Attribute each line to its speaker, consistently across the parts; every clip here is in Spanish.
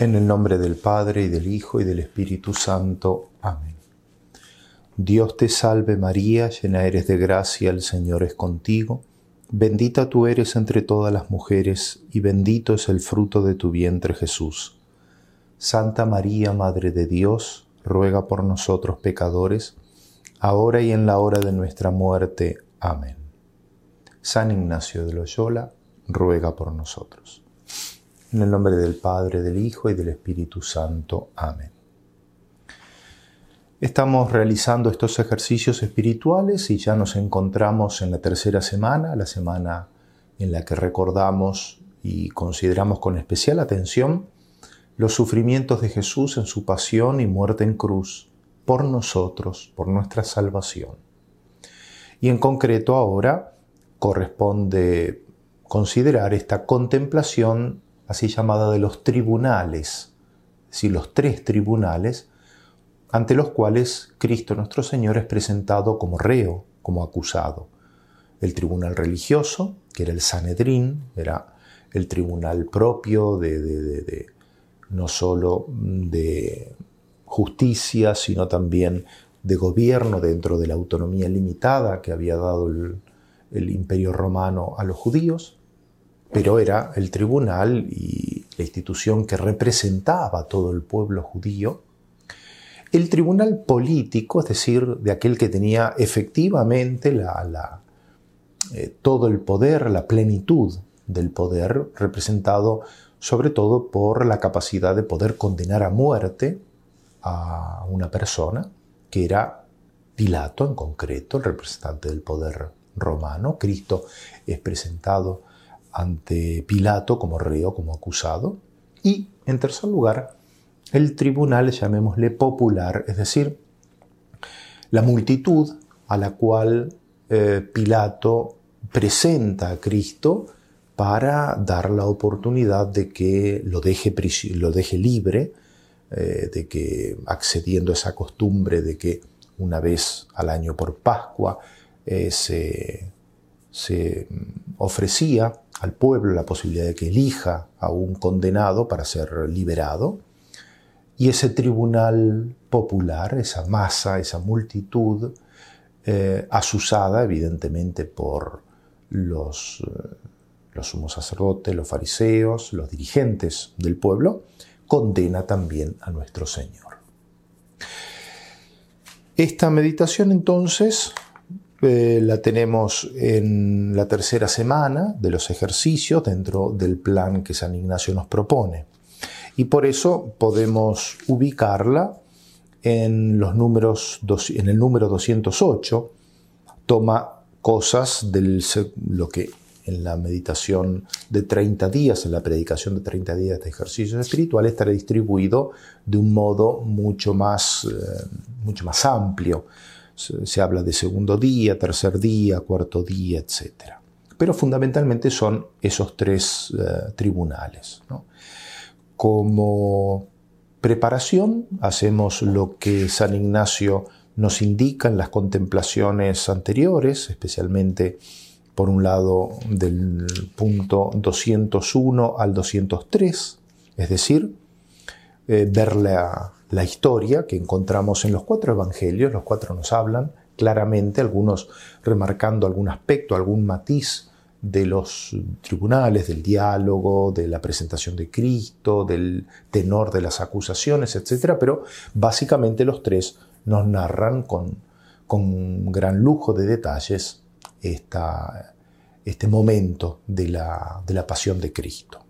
Speaker 1: En el nombre del Padre y del Hijo y del Espíritu Santo. Amén. Dios te salve María, llena eres de gracia, el Señor es contigo. Bendita tú eres entre todas las mujeres, y bendito es el fruto de tu vientre Jesús. Santa María, Madre de Dios, ruega por nosotros pecadores, ahora y en la hora de nuestra muerte. Amén. San Ignacio de Loyola, ruega por nosotros. En el nombre del Padre, del Hijo y del Espíritu Santo. Amén. Estamos realizando estos ejercicios espirituales y ya nos encontramos en la tercera semana, la semana en la que recordamos y consideramos con especial atención los sufrimientos de Jesús en su pasión y muerte en cruz por nosotros, por nuestra salvación. Y en concreto ahora corresponde considerar esta contemplación así llamada de los tribunales, si los tres tribunales, ante los cuales Cristo nuestro Señor es presentado como reo, como acusado. El tribunal religioso, que era el Sanedrín, era el tribunal propio de, no solo de justicia, sino también de gobierno dentro de la autonomía limitada que había dado el imperio romano a los judíos, pero era el tribunal y la institución que representaba a todo el pueblo judío, el tribunal político, es decir, de aquel que tenía efectivamente la, eh, todo el poder, la plenitud del poder, representado sobre todo por la capacidad de poder condenar a muerte a una persona, que era Pilato en concreto, el representante del poder romano. Cristo es presentado ante Pilato como reo, como acusado. Y, en tercer lugar, el tribunal, llamémosle popular, es decir, la multitud a la cual eh, Pilato presenta a Cristo para dar la oportunidad de que lo deje, lo deje libre, eh, de que accediendo a esa costumbre de que una vez al año por Pascua eh, se se ofrecía al pueblo la posibilidad de que elija a un condenado para ser liberado. Y ese tribunal popular, esa masa, esa multitud, eh, asusada evidentemente por los, eh, los sumos sacerdotes, los fariseos, los dirigentes del pueblo, condena también a nuestro Señor. Esta meditación entonces eh, la tenemos en la tercera semana de los ejercicios dentro del plan que San Ignacio nos propone. Y por eso podemos ubicarla en, los números en el número 208. Toma cosas de lo que en la meditación de 30 días, en la predicación de 30 días de ejercicios espirituales, estará distribuido de un modo mucho más, eh, mucho más amplio se, habla de segundo día, tercer día, cuarto día, etc. Pero fundamentalmente son esos tres eh, tribunales. Como preparación hacemos lo que San Ignacio nos indica en las contemplaciones anteriores, especialmente por un lado del punto 201 al 203, es decir, eh, verle a la historia que encontramos en los cuatro evangelios, los cuatro nos hablan claramente, algunos remarcando algún aspecto, algún matiz de los tribunales, del diálogo, de la presentación de Cristo, del tenor de las acusaciones, etc. Pero básicamente los tres nos narran con, gran lujo de detalles este momento de la pasión de Cristo.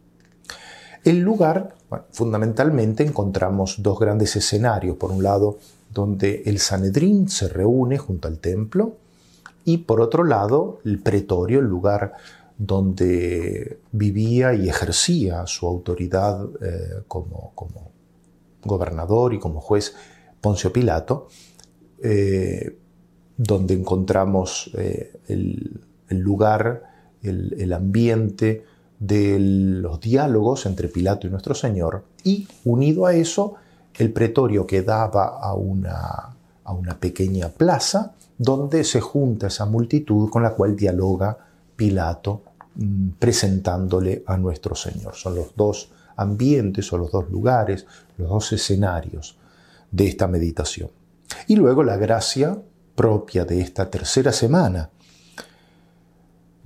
Speaker 1: El lugar, fundamentalmente encontramos dos grandes escenarios. Por un lado, donde el Sanedrín se reúne junto al templo, y por otro lado, el pretorio, el lugar donde vivía y ejercía su autoridad eh, como, gobernador y como juez Poncio Pilato, eh, donde encontramos eh, el, lugar, el ambiente, de los diálogos entre Pilato y nuestro Señor y unido a eso el pretorio que daba a una, pequeña plaza donde se junta esa multitud con la cual dialoga Pilato mm, presentándole a nuestro Señor. Son los dos ambientes o los dos lugares, los dos escenarios de esta meditación. Y luego la gracia propia de esta tercera semana,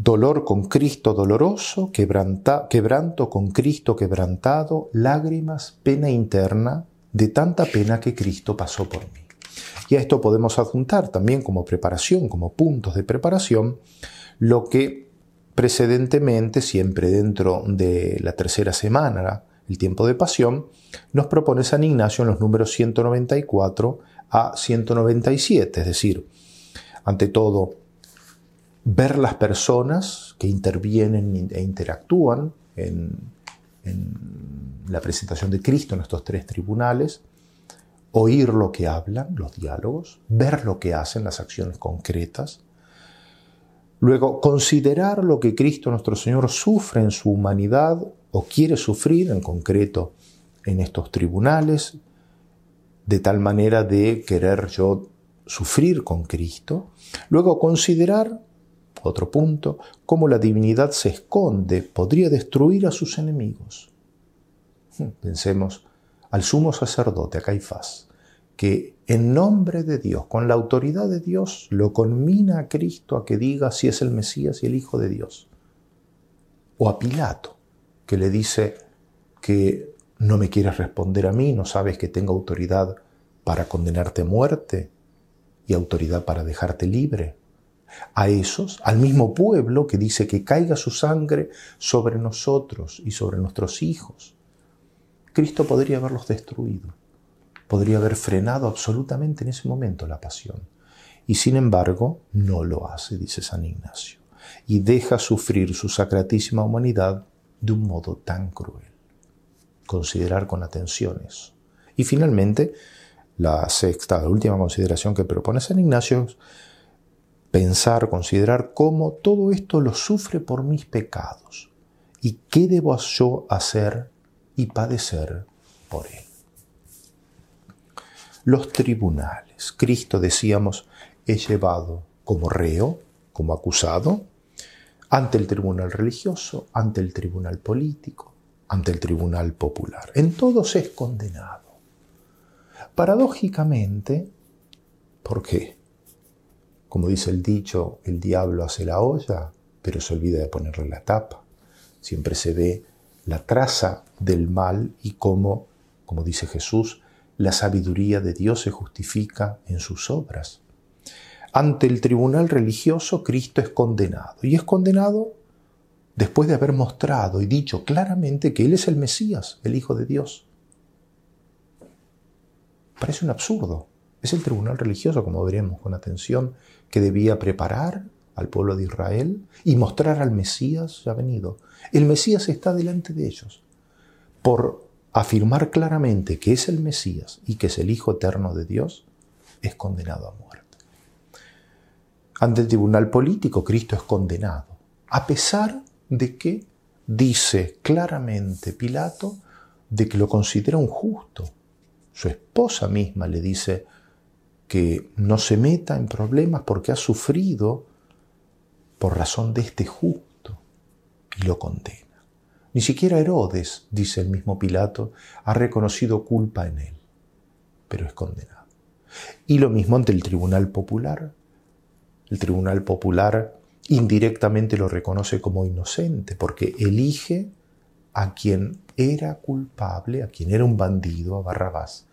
Speaker 1: dolor con Cristo doloroso, quebranta, quebranto con Cristo quebrantado, lágrimas, pena interna, de tanta pena que Cristo pasó por mí. Y a esto podemos adjuntar también como preparación, como puntos de preparación, lo que precedentemente, siempre dentro de la tercera semana, el tiempo de pasión, nos propone San Ignacio en los números 194 a 197, es decir, ante todo, ver las personas que intervienen e interactúan en, la presentación de Cristo en estos tres tribunales, oír lo que hablan, los diálogos, ver lo que hacen, las acciones concretas, luego considerar lo que Cristo nuestro Señor sufre en su humanidad o quiere sufrir en concreto en estos tribunales, de tal manera de querer yo sufrir con Cristo, luego considerar otro punto, cómo la divinidad se esconde, podría destruir a sus enemigos. Hmm, pensemos al sumo sacerdote, a Caifás, que en nombre de Dios, con la autoridad de Dios, lo conmina a Cristo a que diga si es el Mesías y el Hijo de Dios. O a Pilato, que le dice que no me quieres responder a mí, no sabes que tengo autoridad para condenarte a muerte y autoridad para dejarte libre a esos, al mismo pueblo que dice que caiga su sangre sobre nosotros y sobre nuestros hijos. Cristo podría haberlos destruido, podría haber frenado absolutamente en ese momento la pasión. Y sin embargo, no lo hace, dice San Ignacio, y deja sufrir su sacratísima humanidad de un modo tan cruel. Considerar con atención eso. Y finalmente, la sexta, la última consideración que propone San Ignacio es pensar, considerar cómo todo esto lo sufre por mis pecados y qué debo yo hacer y padecer por él. Los tribunales. Cristo, decíamos, es llevado como reo, como acusado, ante el tribunal religioso, ante el tribunal político, ante el tribunal popular. En todos es condenado. Paradójicamente, ¿por qué? Como dice el dicho, el diablo hace la olla, pero se olvida de ponerle la tapa. Siempre se ve la traza del mal y cómo, como dice Jesús, la sabiduría de Dios se justifica en sus obras. Ante el tribunal religioso, Cristo es condenado. Y es condenado después de haber mostrado y dicho claramente que Él es el Mesías, el Hijo de Dios. Parece un absurdo. Es el tribunal religioso, como veremos con atención, que debía preparar al pueblo de Israel y mostrar al Mesías ya venido. El Mesías está delante de ellos. Por afirmar claramente que es el Mesías y que es el Hijo eterno de Dios, es condenado a muerte. Ante el tribunal político, Cristo es condenado, a pesar de que dice claramente Pilato de que lo considera un justo. Su esposa misma le dice, que no se meta en problemas porque ha sufrido por razón de este justo y lo condena. Ni siquiera Herodes, dice el mismo Pilato, ha reconocido culpa en él, pero es condenado. Y lo mismo ante el Tribunal Popular. El Tribunal Popular indirectamente lo reconoce como inocente porque elige a quien era culpable, a quien era un bandido, a Barrabás,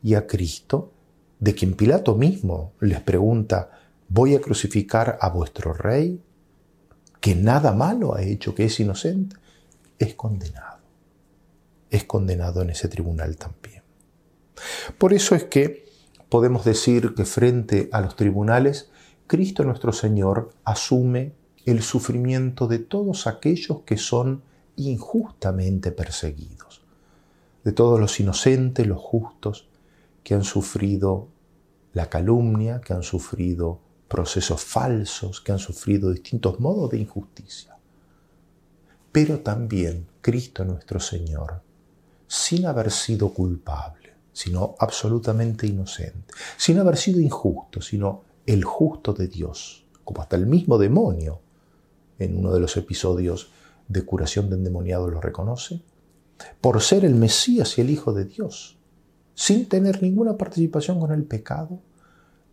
Speaker 1: y a Cristo de quien Pilato mismo les pregunta, ¿voy a crucificar a vuestro rey? Que nada malo ha hecho, que es inocente, es condenado. Es condenado en ese tribunal también. Por eso es que podemos decir que frente a los tribunales, Cristo nuestro Señor asume el sufrimiento de todos aquellos que son injustamente perseguidos, de todos los inocentes, los justos, que han sufrido la calumnia, que han sufrido procesos falsos, que han sufrido distintos modos de injusticia. Pero también Cristo nuestro Señor, sin haber sido culpable, sino absolutamente inocente, sin haber sido injusto, sino el justo de Dios, como hasta el mismo demonio en uno de los episodios de curación de endemoniado lo reconoce, por ser el Mesías y el Hijo de Dios, sin tener ninguna participación con el pecado.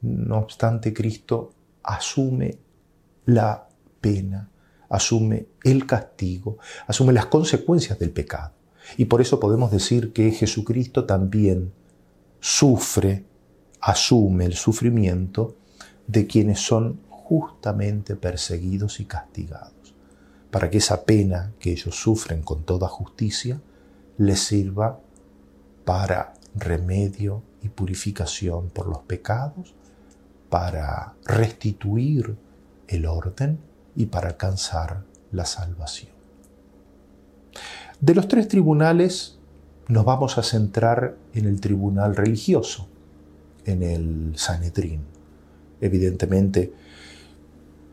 Speaker 1: No obstante, Cristo asume la pena, asume el castigo, asume las consecuencias del pecado. Y por eso podemos decir que Jesucristo también sufre, asume el sufrimiento de quienes son justamente perseguidos y castigados, para que esa pena que ellos sufren con toda justicia les sirva para remedio y purificación por los pecados, para restituir el orden y para alcanzar la salvación. De los tres tribunales nos vamos a centrar en el tribunal religioso, en el Sanedrín. Evidentemente,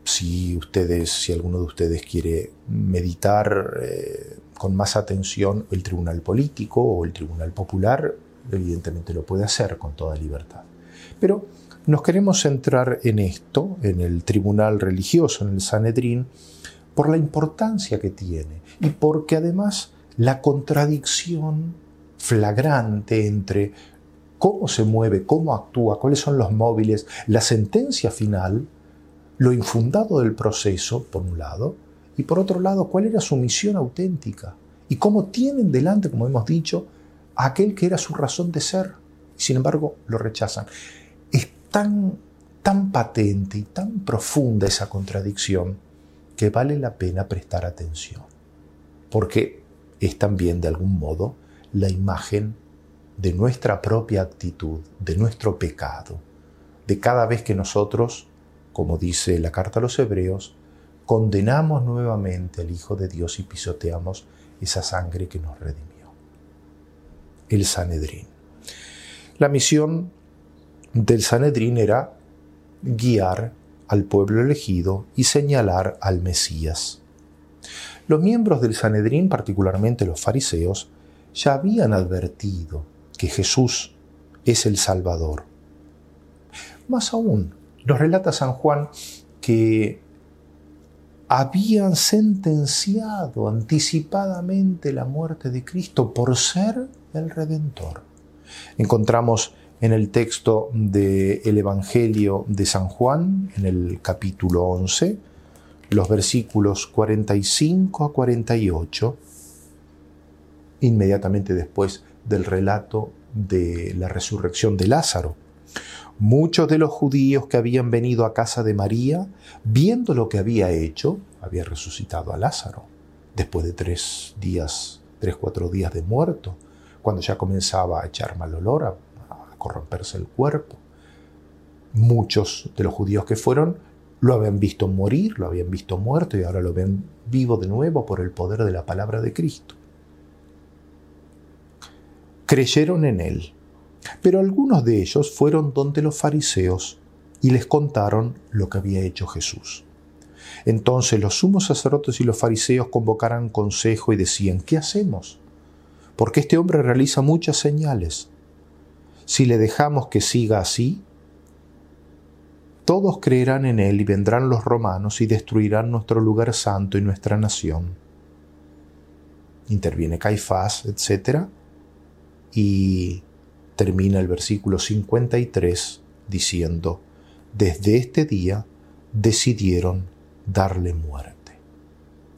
Speaker 1: si ustedes, si alguno de ustedes quiere meditar eh, con más atención el tribunal político o el tribunal popular, evidentemente lo puede hacer con toda libertad. Pero nos queremos centrar en esto, en el tribunal religioso, en el Sanedrín, por la importancia que tiene y porque además la contradicción flagrante entre cómo se mueve, cómo actúa, cuáles son los móviles, la sentencia final, lo infundado del proceso, por un lado, y por otro lado, cuál era su misión auténtica y cómo tienen delante, como hemos dicho, aquel que era su razón de ser. Sin embargo, lo rechazan. Es tan, tan patente y tan profunda esa contradicción que vale la pena prestar atención, porque es también, de algún modo, la imagen de nuestra propia actitud, de nuestro pecado, de cada vez que nosotros, como dice la carta a los hebreos, condenamos nuevamente al Hijo de Dios y pisoteamos esa sangre que nos redimió el Sanedrín. La misión del Sanedrín era guiar al pueblo elegido y señalar al Mesías. Los miembros del Sanedrín, particularmente los fariseos, ya habían advertido que Jesús es el Salvador. Más aún, nos relata San Juan que habían sentenciado anticipadamente la muerte de Cristo por ser el Redentor. Encontramos en el texto del Evangelio de San Juan, en el capítulo 11, los versículos 45 a 48, inmediatamente después del relato de la resurrección de Lázaro. Muchos de los judíos que habían venido a casa de María, viendo lo que había hecho, había resucitado a Lázaro, después de tres días, tres, cuatro días de muerto, cuando ya comenzaba a echar mal olor, a, a corromperse el cuerpo. Muchos de los judíos que fueron lo habían visto morir, lo habían visto muerto y ahora lo ven vivo de nuevo por el poder de la palabra de Cristo. Creyeron en él pero algunos de ellos fueron donde los fariseos y les contaron lo que había hecho Jesús. Entonces los sumos sacerdotes y los fariseos convocaron consejo y decían, ¿qué hacemos? Porque este hombre realiza muchas señales. Si le dejamos que siga así, todos creerán en él y vendrán los romanos y destruirán nuestro lugar santo y nuestra nación. Interviene Caifás, etc. Y termina el versículo 53 diciendo, desde este día decidieron darle muerte,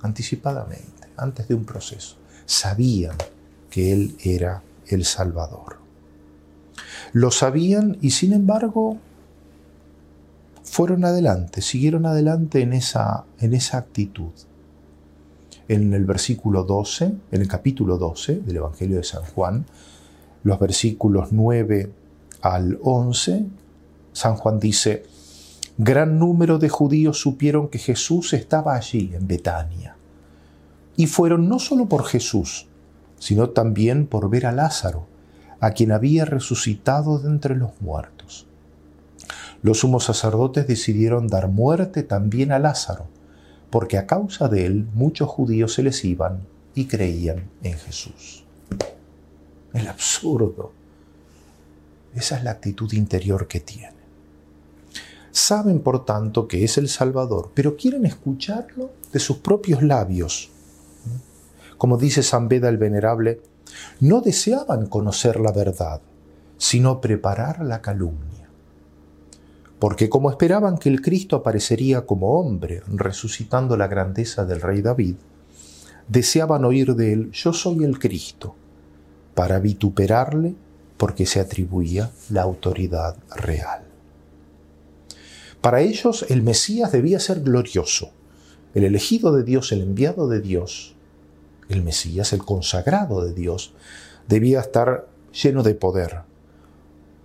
Speaker 1: anticipadamente, antes de un proceso. Sabían que Él era el Salvador. Lo sabían y sin embargo fueron adelante, siguieron adelante en esa, en esa actitud. En el versículo 12, en el capítulo 12 del Evangelio de San Juan, los versículos 9 al 11, San Juan dice, gran número de judíos supieron que Jesús estaba allí, en Betania, y fueron no solo por Jesús, sino también por ver a Lázaro, a quien había resucitado de entre los muertos. Los sumos sacerdotes decidieron dar muerte también a Lázaro, porque a causa de él muchos judíos se les iban y creían en Jesús el absurdo. Esa es la actitud interior que tiene. Saben, por tanto, que es el Salvador, pero quieren escucharlo de sus propios labios. Como dice San Beda el Venerable, no deseaban conocer la verdad, sino preparar la calumnia. Porque como esperaban que el Cristo aparecería como hombre, resucitando la grandeza del rey David, deseaban oír de él, yo soy el Cristo, para vituperarle porque se atribuía la autoridad real. Para ellos el Mesías debía ser glorioso, el elegido de Dios, el enviado de Dios, el Mesías, el consagrado de Dios, debía estar lleno de poder.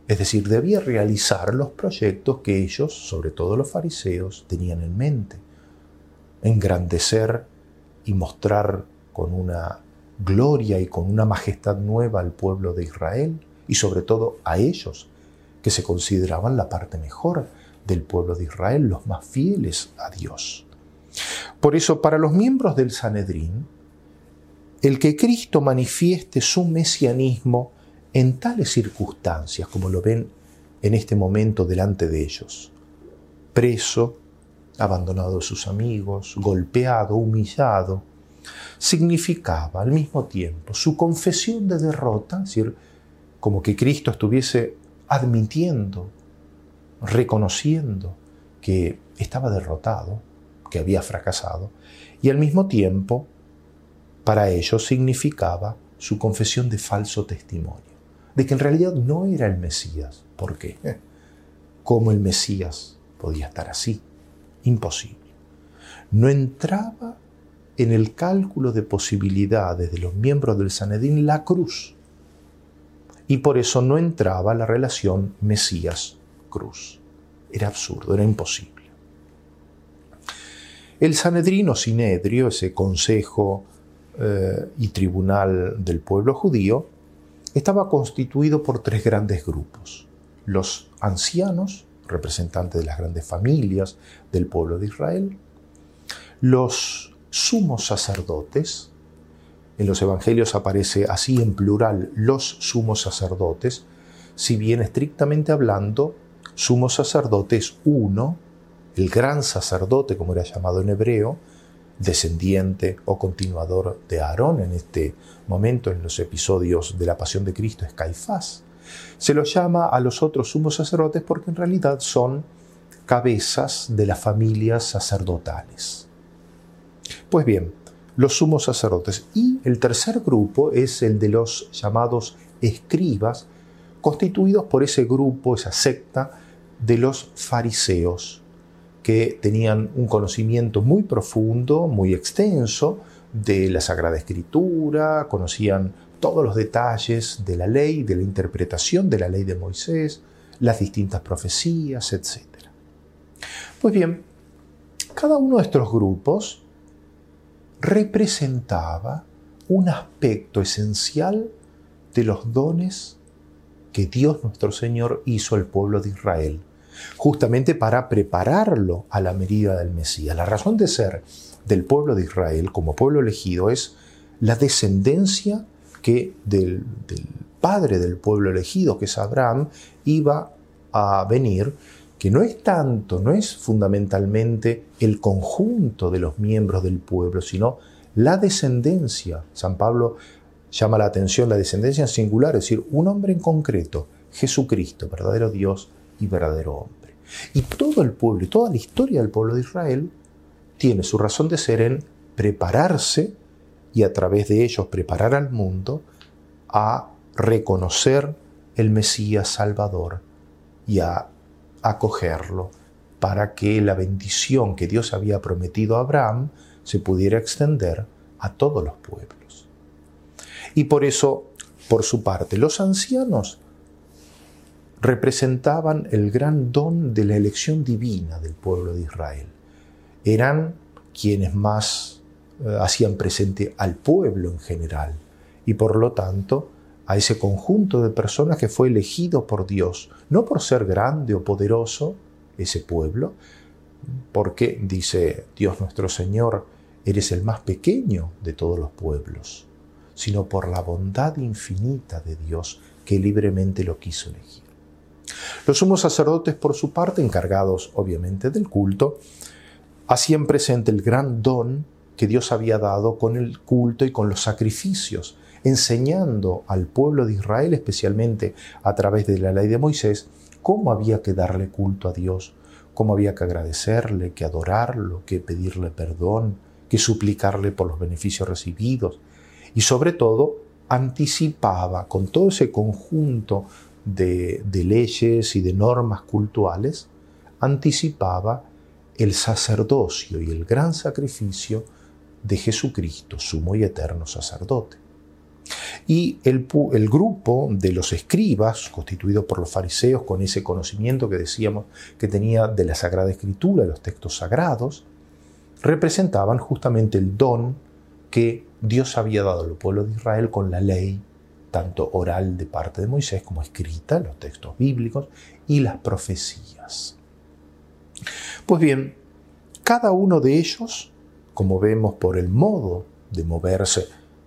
Speaker 1: Es decir, debía realizar los proyectos que ellos, sobre todo los fariseos, tenían en mente. Engrandecer y mostrar con una gloria y con una majestad nueva al pueblo de Israel y sobre todo a ellos, que se consideraban la parte mejor del pueblo de Israel, los más fieles a Dios. Por eso, para los miembros del Sanedrín, el que Cristo manifieste su mesianismo en tales circunstancias como lo ven en este momento delante de ellos, preso, abandonado de sus amigos, golpeado, humillado, significaba al mismo tiempo su confesión de derrota, es decir, como que Cristo estuviese admitiendo, reconociendo que estaba derrotado, que había fracasado, y al mismo tiempo para ellos significaba su confesión de falso testimonio, de que en realidad no era el Mesías. ¿Por qué? ¿Cómo el Mesías podía estar así? Imposible. No entraba en el cálculo de posibilidades de los miembros del Sanedrín, la cruz. Y por eso no entraba la relación Mesías-cruz. Era absurdo, era imposible. El sanedrino Sinedrio, ese consejo eh, y tribunal del pueblo judío, estaba constituido por tres grandes grupos. Los ancianos, representantes de las grandes familias del pueblo de Israel, los sumos sacerdotes, en los evangelios aparece así en plural los sumos sacerdotes, si bien estrictamente hablando, sumo sacerdote es uno, el gran sacerdote, como era llamado en hebreo, descendiente o continuador de Aarón en este momento, en los episodios de la Pasión de Cristo, es Caifás. Se lo llama a los otros sumos sacerdotes porque en realidad son cabezas de las familias sacerdotales. Pues bien, los sumos sacerdotes. Y el tercer grupo es el de los llamados escribas, constituidos por ese grupo, esa secta de los fariseos, que tenían un conocimiento muy profundo, muy extenso de la Sagrada Escritura, conocían todos los detalles de la ley, de la interpretación de la ley de Moisés, las distintas profecías, etc. Pues bien, cada uno de estos grupos representaba un aspecto esencial de los dones que Dios nuestro Señor hizo al pueblo de Israel, justamente para prepararlo a la medida del Mesías. La razón de ser del pueblo de Israel como pueblo elegido es la descendencia que del, del padre del pueblo elegido, que es Abraham, iba a venir que no es tanto, no es fundamentalmente el conjunto de los miembros del pueblo, sino la descendencia. San Pablo llama la atención la descendencia singular, es decir, un hombre en concreto, Jesucristo, verdadero Dios y verdadero hombre. Y todo el pueblo y toda la historia del pueblo de Israel tiene su razón de ser en prepararse y a través de ellos preparar al mundo a reconocer el Mesías Salvador y a acogerlo para que la bendición que Dios había prometido a Abraham se pudiera extender a todos los pueblos. Y por eso, por su parte, los ancianos representaban el gran don de la elección divina del pueblo de Israel. Eran quienes más eh, hacían presente al pueblo en general y por lo tanto a ese conjunto de personas que fue elegido por Dios, no por ser grande o poderoso, ese pueblo, porque, dice Dios nuestro Señor, eres el más pequeño de todos los pueblos, sino por la bondad infinita de Dios que libremente lo quiso elegir. Los sumos sacerdotes, por su parte, encargados obviamente del culto, hacían presente el gran don que Dios había dado con el culto y con los sacrificios enseñando al pueblo de Israel, especialmente a través de la ley de Moisés, cómo había que darle culto a Dios, cómo había que agradecerle, que adorarlo, que pedirle perdón, que suplicarle por los beneficios recibidos. Y sobre todo, anticipaba con todo ese conjunto de, leyes y de normas cultuales, anticipaba el sacerdocio y el gran sacrificio de Jesucristo, sumo y eterno sacerdote. Y el, grupo de los escribas, constituido por los fariseos con ese conocimiento que decíamos que tenía de la Sagrada Escritura, los textos sagrados, representaban justamente el don que Dios había dado al pueblo de Israel con la ley, tanto oral de parte de Moisés como escrita, los textos bíblicos y las profecías. Pues bien, cada uno de ellos, como vemos por el modo de moverse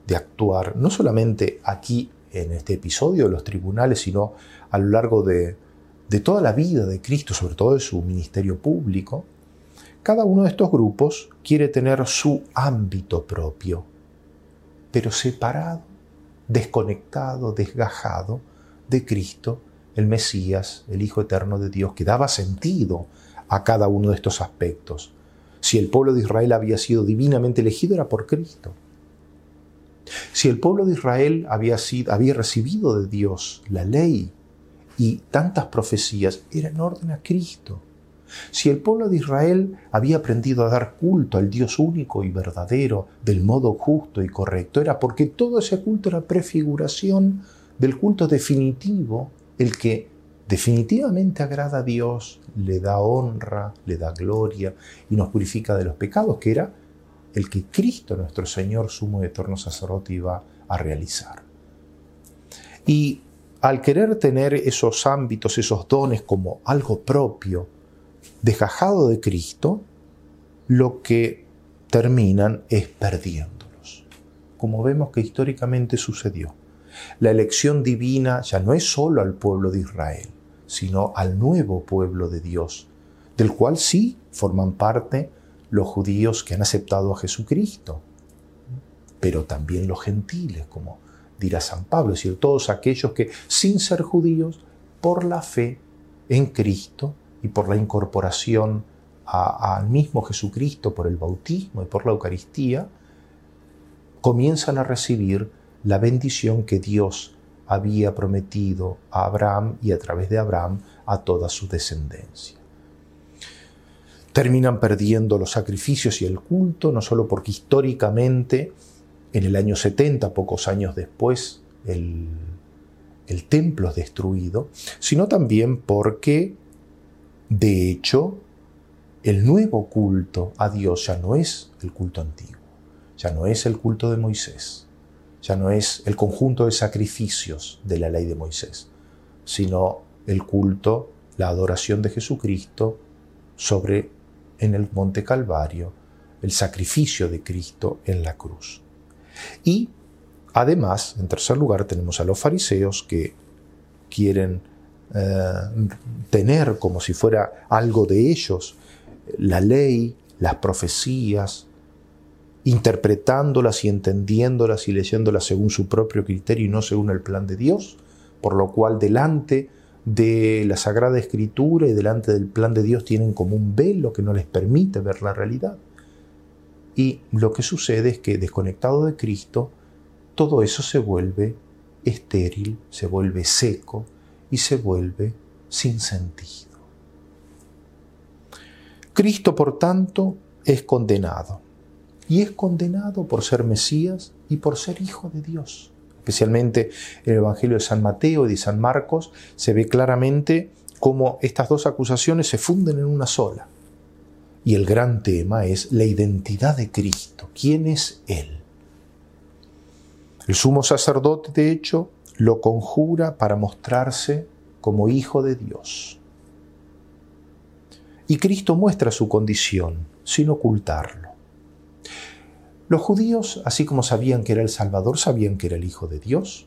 Speaker 1: de actuar, no solamente aquí en este episodio de los tribunales, sino a lo largo de, de toda la vida de Cristo, sobre todo de su ministerio público, cada uno de estos grupos quiere tener su ámbito propio, pero separado, desconectado, desgajado de Cristo, el Mesías, el Hijo Eterno de Dios, que daba sentido a cada uno de estos aspectos. Si el pueblo de Israel había sido divinamente elegido era por Cristo. Si el pueblo de Israel había, había recibido de Dios la ley y tantas profecías, era en orden a Cristo. Si el pueblo de Israel había aprendido a dar culto al Dios único y verdadero del modo justo y correcto, era porque todo ese culto era prefiguración del culto definitivo, el que definitivamente agrada a Dios, le da honra, le da gloria y nos purifica de los pecados, que era el que Cristo nuestro Señor, sumo y eterno sacerdote, iba a realizar. Y al querer tener esos ámbitos, esos dones como algo propio, desgajado de Cristo, lo que terminan es perdiéndolos, como vemos que históricamente sucedió. La elección divina ya no es solo al pueblo de Israel, sino al nuevo pueblo de Dios, del cual sí forman parte los judíos que han aceptado a Jesucristo, pero también los gentiles, como dirá San Pablo, es decir, todos aquellos que sin ser judíos, por la fe en Cristo y por la incorporación al mismo Jesucristo, por el bautismo y por la Eucaristía, comienzan a recibir la bendición que Dios había prometido a Abraham y a través de Abraham a toda su descendencia terminan perdiendo los sacrificios y el culto, no solo porque históricamente, en el año 70, pocos años después, el, templo es destruido, sino también porque, de hecho, el nuevo culto a Dios ya no es el culto antiguo, ya no es el culto de Moisés, ya no es el conjunto de sacrificios de la ley de Moisés, sino el culto, la adoración de Jesucristo sobre en el Monte Calvario, el sacrificio de Cristo en la cruz. Y además, en tercer lugar, tenemos a los fariseos que quieren eh, tener como si fuera algo de ellos la ley, las profecías, interpretándolas y entendiéndolas y leyéndolas según su propio criterio y no según el plan de Dios, por lo cual delante de la Sagrada Escritura y delante del plan de Dios tienen como un velo que no les permite ver la realidad. Y lo que sucede es que desconectado de Cristo, todo eso se vuelve estéril, se vuelve seco y se vuelve sin sentido. Cristo, por tanto, es condenado. Y es condenado por ser Mesías y por ser Hijo de Dios especialmente en el Evangelio de San Mateo y de San Marcos, se ve claramente cómo estas dos acusaciones se funden en una sola. Y el gran tema es la identidad de Cristo. ¿Quién es Él? El sumo sacerdote, de hecho, lo conjura para mostrarse como hijo de Dios. Y Cristo muestra su condición sin ocultarlo. Los judíos, así como sabían que era el Salvador, sabían que era el Hijo de Dios.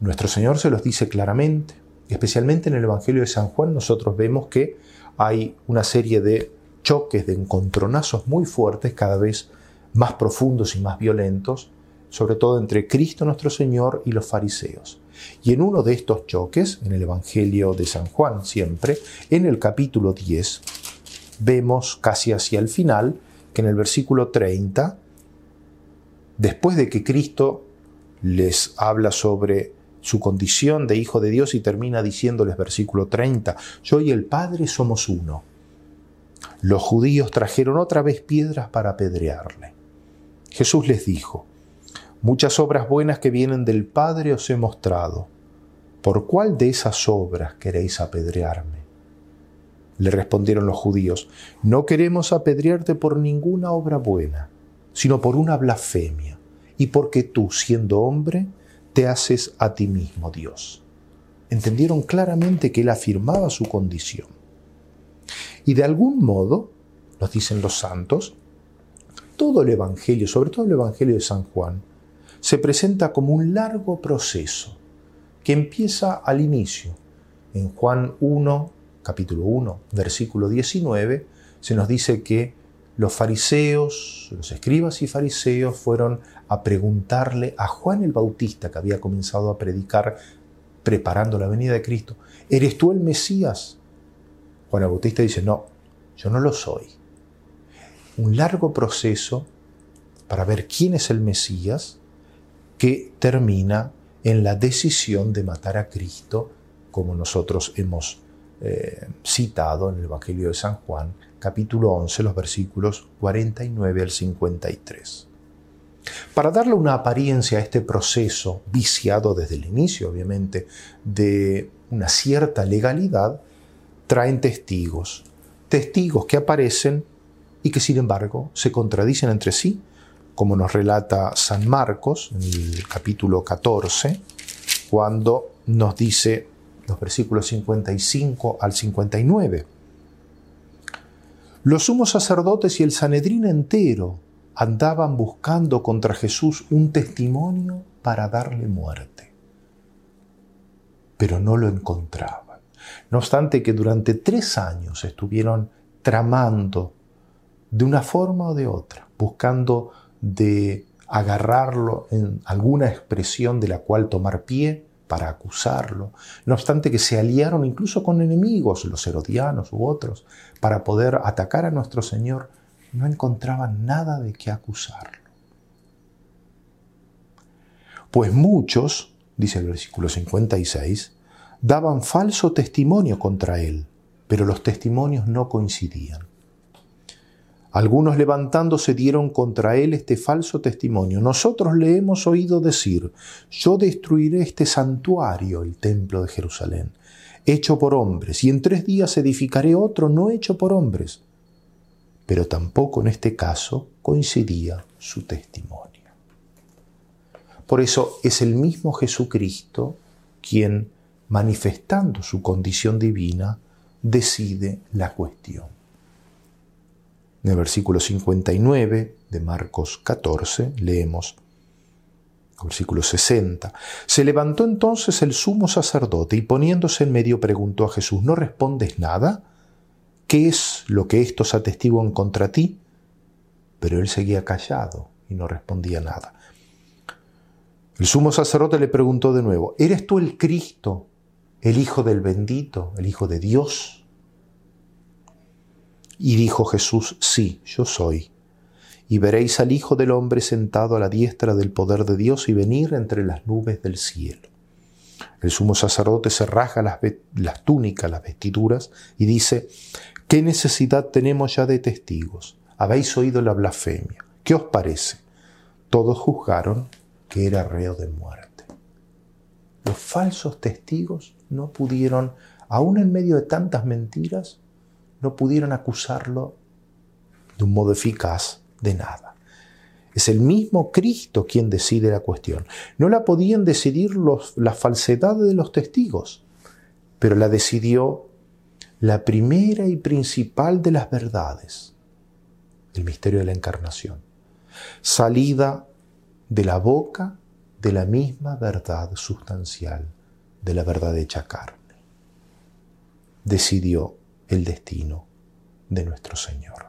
Speaker 1: Nuestro Señor se los dice claramente, especialmente en el Evangelio de San Juan nosotros vemos que hay una serie de choques, de encontronazos muy fuertes, cada vez más profundos y más violentos, sobre todo entre Cristo nuestro Señor y los fariseos. Y en uno de estos choques, en el Evangelio de San Juan siempre, en el capítulo 10, vemos casi hacia el final en el versículo 30, después de que Cristo les habla sobre su condición de hijo de Dios y termina diciéndoles versículo 30, yo y el Padre somos uno. Los judíos trajeron otra vez piedras para apedrearle. Jesús les dijo, muchas obras buenas que vienen del Padre os he mostrado. ¿Por cuál de esas obras queréis apedrearme? Le respondieron los judíos, no queremos apedrearte por ninguna obra buena, sino por una blasfemia, y porque tú, siendo hombre, te haces a ti mismo Dios. Entendieron claramente que él afirmaba su condición. Y de algún modo, nos dicen los santos, todo el Evangelio, sobre todo el Evangelio de San Juan, se presenta como un largo proceso que empieza al inicio, en Juan 1, capítulo 1, versículo 19, se nos dice que los fariseos, los escribas y fariseos fueron a preguntarle a Juan el Bautista, que había comenzado a predicar preparando la venida de Cristo, ¿eres tú el Mesías? Juan el Bautista dice, no, yo no lo soy. Un largo proceso para ver quién es el Mesías que termina en la decisión de matar a Cristo, como nosotros hemos eh, citado en el Evangelio de San Juan, capítulo 11, los versículos 49 al 53. Para darle una apariencia a este proceso, viciado desde el inicio, obviamente, de una cierta legalidad, traen testigos, testigos que aparecen y que sin embargo se contradicen entre sí, como nos relata San Marcos en el capítulo 14, cuando nos dice los versículos 55 al 59. Los sumos sacerdotes y el Sanedrín entero andaban buscando contra Jesús un testimonio para darle muerte, pero no lo encontraban. No obstante que durante tres años estuvieron tramando de una forma o de otra, buscando de agarrarlo en alguna expresión de la cual tomar pie, para acusarlo, no obstante que se aliaron incluso con enemigos, los herodianos u otros, para poder atacar a nuestro Señor, no encontraban nada de qué acusarlo. Pues muchos, dice el versículo 56, daban falso testimonio contra él, pero los testimonios no coincidían. Algunos levantándose dieron contra él este falso testimonio. Nosotros le hemos oído decir, yo destruiré este santuario, el templo de Jerusalén, hecho por hombres, y en tres días edificaré otro no hecho por hombres. Pero tampoco en este caso coincidía su testimonio. Por eso es el mismo Jesucristo quien, manifestando su condición divina, decide la cuestión. En el versículo 59 de Marcos 14 leemos, versículo 60, se levantó entonces el sumo sacerdote y poniéndose en medio preguntó a Jesús, ¿no respondes nada? ¿Qué es lo que estos atestiguan contra ti? Pero él seguía callado y no respondía nada. El sumo sacerdote le preguntó de nuevo, ¿eres tú el Cristo, el Hijo del bendito, el Hijo de Dios? Y dijo Jesús, sí, yo soy. Y veréis al Hijo del Hombre sentado a la diestra del poder de Dios y venir entre las nubes del cielo. El sumo sacerdote se rasga las, las túnicas, las vestiduras, y dice, ¿qué necesidad tenemos ya de testigos? Habéis oído la blasfemia. ¿Qué os parece? Todos juzgaron que era reo de muerte. Los falsos testigos no pudieron, aun en medio de tantas mentiras, no pudieron acusarlo de un modo eficaz de nada. Es el mismo Cristo quien decide la cuestión. No la podían decidir los, las falsedades de los testigos, pero la decidió la primera y principal de las verdades, el misterio de la encarnación, salida de la boca de la misma verdad sustancial, de la verdad hecha carne. Decidió el destino de nuestro Señor.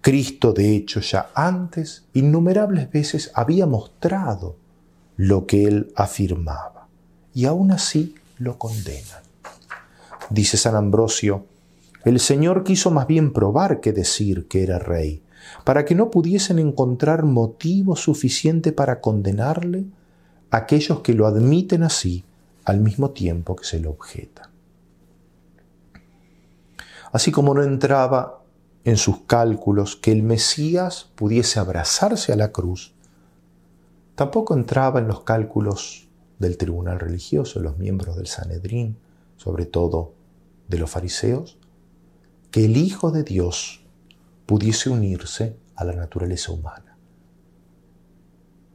Speaker 1: Cristo, de hecho, ya antes innumerables veces había mostrado lo que él afirmaba, y aún así lo condenan. Dice San Ambrosio, el Señor quiso más bien probar que decir que era rey, para que no pudiesen encontrar motivo suficiente para condenarle aquellos que lo admiten así al mismo tiempo que se lo objetan así como no entraba en sus cálculos que el Mesías pudiese abrazarse a la cruz, tampoco entraba en los cálculos del tribunal religioso, los miembros del Sanedrín, sobre todo de los fariseos, que el Hijo de Dios pudiese unirse a la naturaleza humana,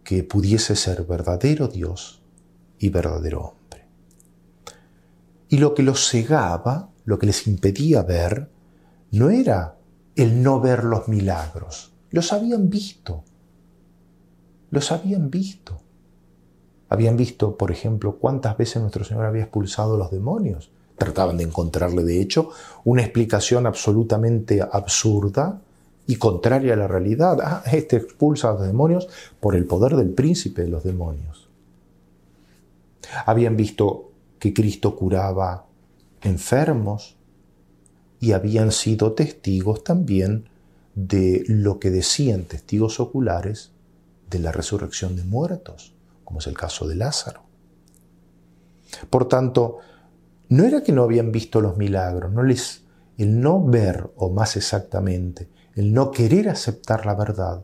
Speaker 1: que pudiese ser verdadero Dios y verdadero hombre. Y lo que los cegaba lo que les impedía ver no era el no ver los milagros, los habían visto, los habían visto. Habían visto, por ejemplo, cuántas veces nuestro Señor había expulsado a los demonios. Trataban de encontrarle, de hecho, una explicación absolutamente absurda y contraria a la realidad. Ah, este expulsa a los demonios por el poder del príncipe de los demonios. Habían visto que Cristo curaba enfermos y habían sido testigos también de lo que decían testigos oculares de la resurrección de muertos, como es el caso de Lázaro. Por tanto, no era que no habían visto los milagros, no les el no ver o más exactamente, el no querer aceptar la verdad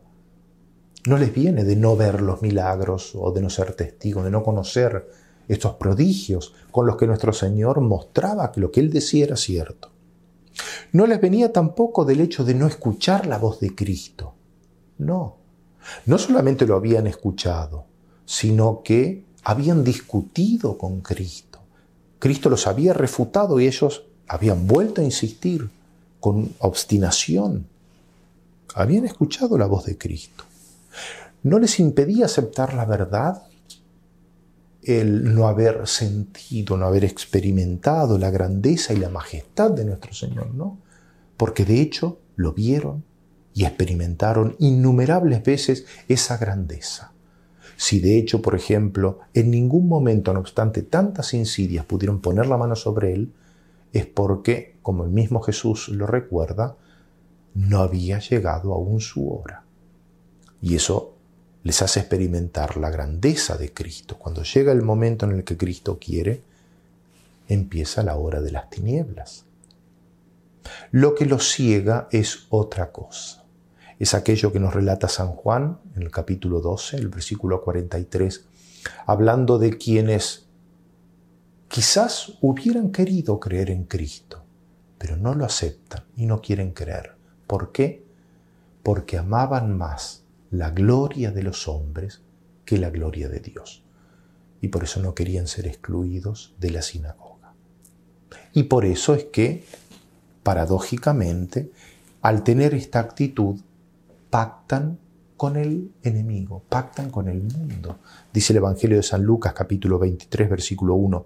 Speaker 1: no les viene de no ver los milagros o de no ser testigos, de no conocer estos prodigios con los que nuestro Señor mostraba que lo que él decía era cierto. No les venía tampoco del hecho de no escuchar la voz de Cristo. No, no solamente lo habían escuchado, sino que habían discutido con Cristo. Cristo los había refutado y ellos habían vuelto a insistir con obstinación. Habían escuchado la voz de Cristo. No les impedía aceptar la verdad el no haber sentido, no haber experimentado la grandeza y la majestad de nuestro Señor, ¿no? Porque de hecho lo vieron y experimentaron innumerables veces esa grandeza. Si de hecho, por ejemplo, en ningún momento, no obstante tantas insidias, pudieron poner la mano sobre él, es porque, como el mismo Jesús lo recuerda, no había llegado aún su hora. Y eso les hace experimentar la grandeza de Cristo. Cuando llega el momento en el que Cristo quiere, empieza la hora de las tinieblas. Lo que los ciega es otra cosa. Es aquello que nos relata San Juan en el capítulo 12, el versículo 43, hablando de quienes quizás hubieran querido creer en Cristo, pero no lo aceptan y no quieren creer. ¿Por qué? Porque amaban más la gloria de los hombres que la gloria de Dios. Y por eso no querían ser excluidos de la sinagoga. Y por eso es que, paradójicamente, al tener esta actitud, pactan con el enemigo, pactan con el mundo. Dice el Evangelio de San Lucas capítulo 23 versículo 1,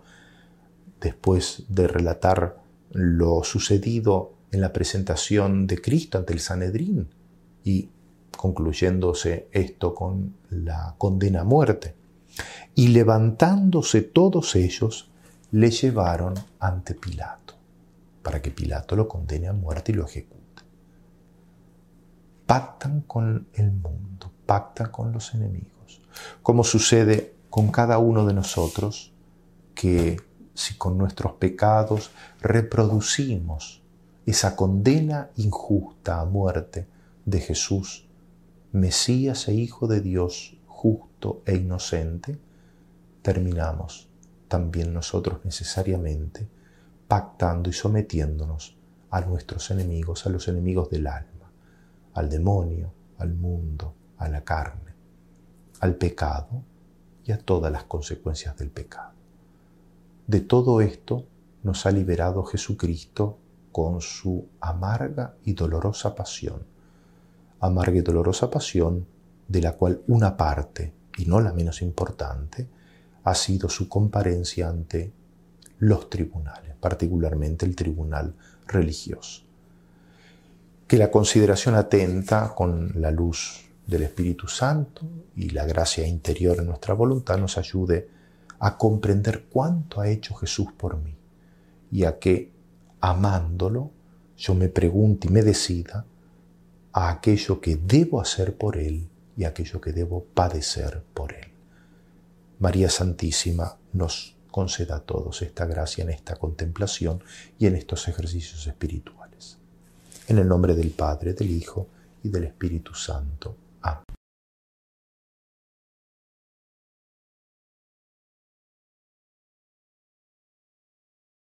Speaker 1: después de relatar lo sucedido en la presentación de Cristo ante el Sanedrín y concluyéndose esto con la condena a muerte. Y levantándose todos ellos, le llevaron ante Pilato, para que Pilato lo condene a muerte y lo ejecute. Pactan con el mundo, pactan con los enemigos, como sucede con cada uno de nosotros que si con nuestros pecados reproducimos esa condena injusta a muerte de Jesús Mesías e Hijo de Dios, justo e inocente, terminamos también nosotros necesariamente pactando y sometiéndonos a nuestros enemigos, a los enemigos del alma, al demonio, al mundo, a la carne, al pecado y a todas las consecuencias del pecado. De todo esto nos ha liberado Jesucristo con su amarga y dolorosa pasión amarga y dolorosa pasión, de la cual una parte, y no la menos importante, ha sido su comparencia ante los tribunales, particularmente el tribunal religioso. Que la consideración atenta con la luz del Espíritu Santo y la gracia interior en nuestra voluntad nos ayude a comprender cuánto ha hecho Jesús por mí y a que, amándolo, yo me pregunte y me decida a aquello que debo hacer por Él y aquello que debo padecer por Él. María Santísima nos conceda a todos esta gracia en esta contemplación y en estos ejercicios espirituales. En el nombre del Padre, del Hijo y del Espíritu Santo.